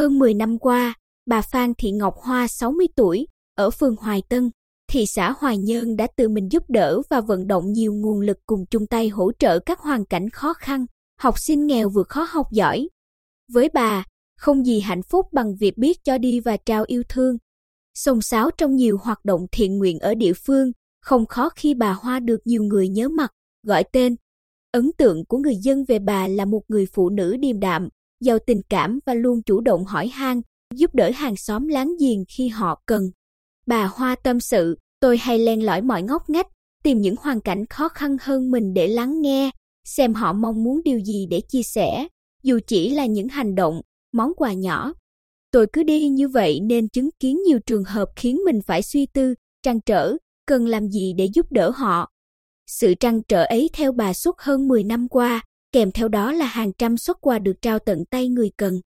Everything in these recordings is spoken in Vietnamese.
10 năm qua, bà Phan Thị Ngọc Hoa 60 tuổi, ở phường Hoài Tân, thị xã Hoài Nhơn đã tự mình giúp đỡ và vận động nhiều nguồn lực cùng chung tay hỗ trợ các hoàn cảnh khó khăn, học sinh nghèo vượt khó học giỏi. Với bà, không gì hạnh phúc bằng việc biết cho đi và trao yêu thương. Sông sáo trong nhiều hoạt động thiện nguyện ở địa phương, không khó khi bà Hoa được nhiều người nhớ mặt, gọi tên. Ấn tượng của người dân về bà là một người phụ nữ điềm đạm, giàu tình cảm và luôn chủ động hỏi han, giúp đỡ hàng xóm láng giềng khi họ cần. Bà Hoa tâm sự, tôi hay len lỏi mọi ngóc ngách, tìm những hoàn cảnh khó khăn hơn mình để lắng nghe, xem họ mong muốn điều gì để chia sẻ, dù chỉ là những hành động, món quà nhỏ. Tôi cứ đi như vậy nên chứng kiến nhiều trường hợp khiến mình phải suy tư, trăn trở, cần làm gì để giúp đỡ họ. Sự trăn trở ấy theo bà suốt hơn 10 năm qua, kèm theo đó là hàng trăm xuất quà được trao tận tay người cần.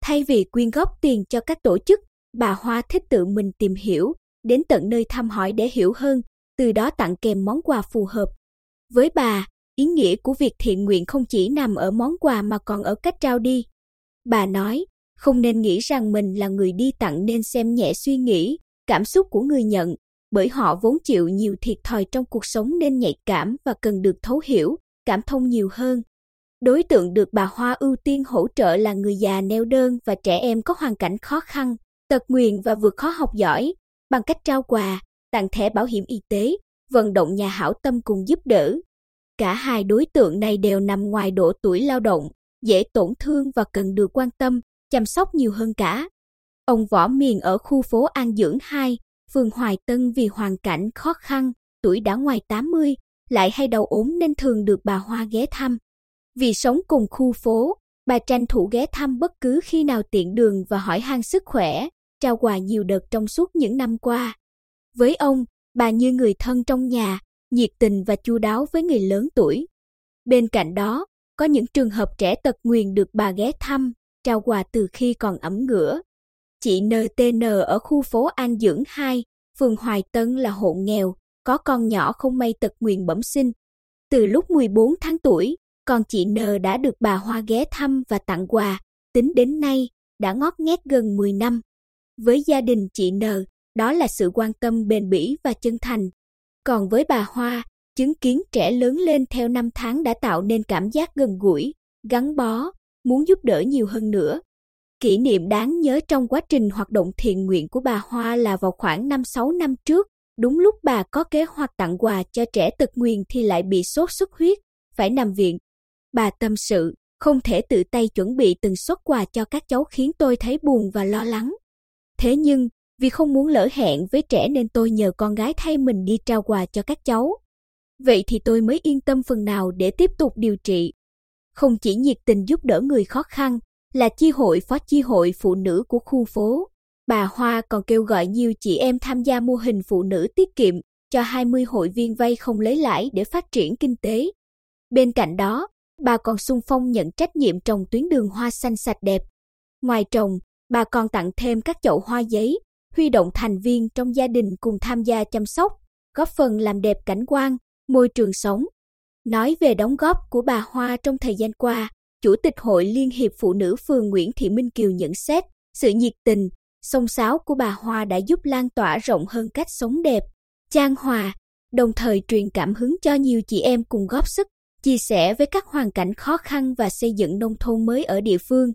Thay vì quyên góp tiền cho các tổ chức, bà Hoa thích tự mình tìm hiểu, đến tận nơi thăm hỏi để hiểu hơn, từ đó tặng kèm món quà phù hợp. Với bà, ý nghĩa của việc thiện nguyện không chỉ nằm ở món quà mà còn ở cách trao đi. Bà nói, không nên nghĩ rằng mình là người đi tặng nên xem nhẹ suy nghĩ, cảm xúc của người nhận, bởi họ vốn chịu nhiều thiệt thòi trong cuộc sống nên nhạy cảm và cần được thấu hiểu, cảm thông nhiều hơn. Đối tượng được bà Hoa ưu tiên hỗ trợ là người già neo đơn và trẻ em có hoàn cảnh khó khăn, tật nguyền và vượt khó học giỏi, bằng cách trao quà, tặng thẻ bảo hiểm y tế, vận động nhà hảo tâm cùng giúp đỡ. Cả hai đối tượng này đều nằm ngoài độ tuổi lao động, dễ tổn thương và cần được quan tâm, chăm sóc nhiều hơn cả. Ông Võ Miền ở khu phố An Dưỡng 2, phường Hoài Tân vì hoàn cảnh khó khăn, tuổi đã ngoài 80, lại hay đau ốm nên thường được bà Hoa ghé thăm. Vì sống cùng khu phố, bà tranh thủ ghé thăm bất cứ khi nào tiện đường và hỏi han sức khỏe, trao quà nhiều đợt trong suốt những năm qua. Với ông, bà như người thân trong nhà, nhiệt tình và chu đáo với người lớn tuổi. Bên cạnh đó, có những trường hợp trẻ tật nguyền được bà ghé thăm, trao quà từ khi còn ẩm ngửa. Chị NTN ở khu phố An Dưỡng 2, phường Hoài Tân là hộ nghèo, có con nhỏ không may tật nguyền bẩm sinh. Từ lúc 14 tháng tuổi, còn chị N đã được bà Hoa ghé thăm và tặng quà, tính đến nay, đã ngót nghét gần 10 năm. Với gia đình chị N, đó là sự quan tâm bền bỉ và chân thành. Còn với bà Hoa, chứng kiến trẻ lớn lên theo năm tháng đã tạo nên cảm giác gần gũi, gắn bó, muốn giúp đỡ nhiều hơn nữa. Kỷ niệm đáng nhớ trong quá trình hoạt động thiện nguyện của bà Hoa là vào khoảng 5-6 năm trước, đúng lúc bà có kế hoạch tặng quà cho trẻ tật nguyền thì lại bị sốt xuất huyết, phải nằm viện. Bà tâm sự, không thể tự tay chuẩn bị từng suất quà cho các cháu khiến tôi thấy buồn và lo lắng. Thế nhưng, vì không muốn lỡ hẹn với trẻ nên tôi nhờ con gái thay mình đi trao quà cho các cháu. Vậy thì tôi mới yên tâm phần nào để tiếp tục điều trị. Không chỉ nhiệt tình giúp đỡ người khó khăn, là chi hội phó chi hội phụ nữ của khu phố. Bà Hoa còn kêu gọi nhiều chị em tham gia mô hình phụ nữ tiết kiệm cho 20 hội viên vay không lấy lãi để phát triển kinh tế. Bên cạnh đó, bà còn sung phong nhận trách nhiệm trồng tuyến đường hoa xanh sạch đẹp. Ngoài trồng, bà còn tặng thêm các chậu hoa giấy, huy động thành viên trong gia đình cùng tham gia chăm sóc, góp phần làm đẹp cảnh quan, môi trường sống. Nói về đóng góp của bà Hoa trong thời gian qua, Chủ tịch Hội Liên hiệp Phụ nữ phường Nguyễn Thị Minh Kiều nhận xét, sự nhiệt tình, sông sáo của bà Hoa đã giúp lan tỏa rộng hơn cách sống đẹp, trang hòa, đồng thời truyền cảm hứng cho nhiều chị em cùng góp sức, chia sẻ với các hoàn cảnh khó khăn và xây dựng nông thôn mới ở địa phương.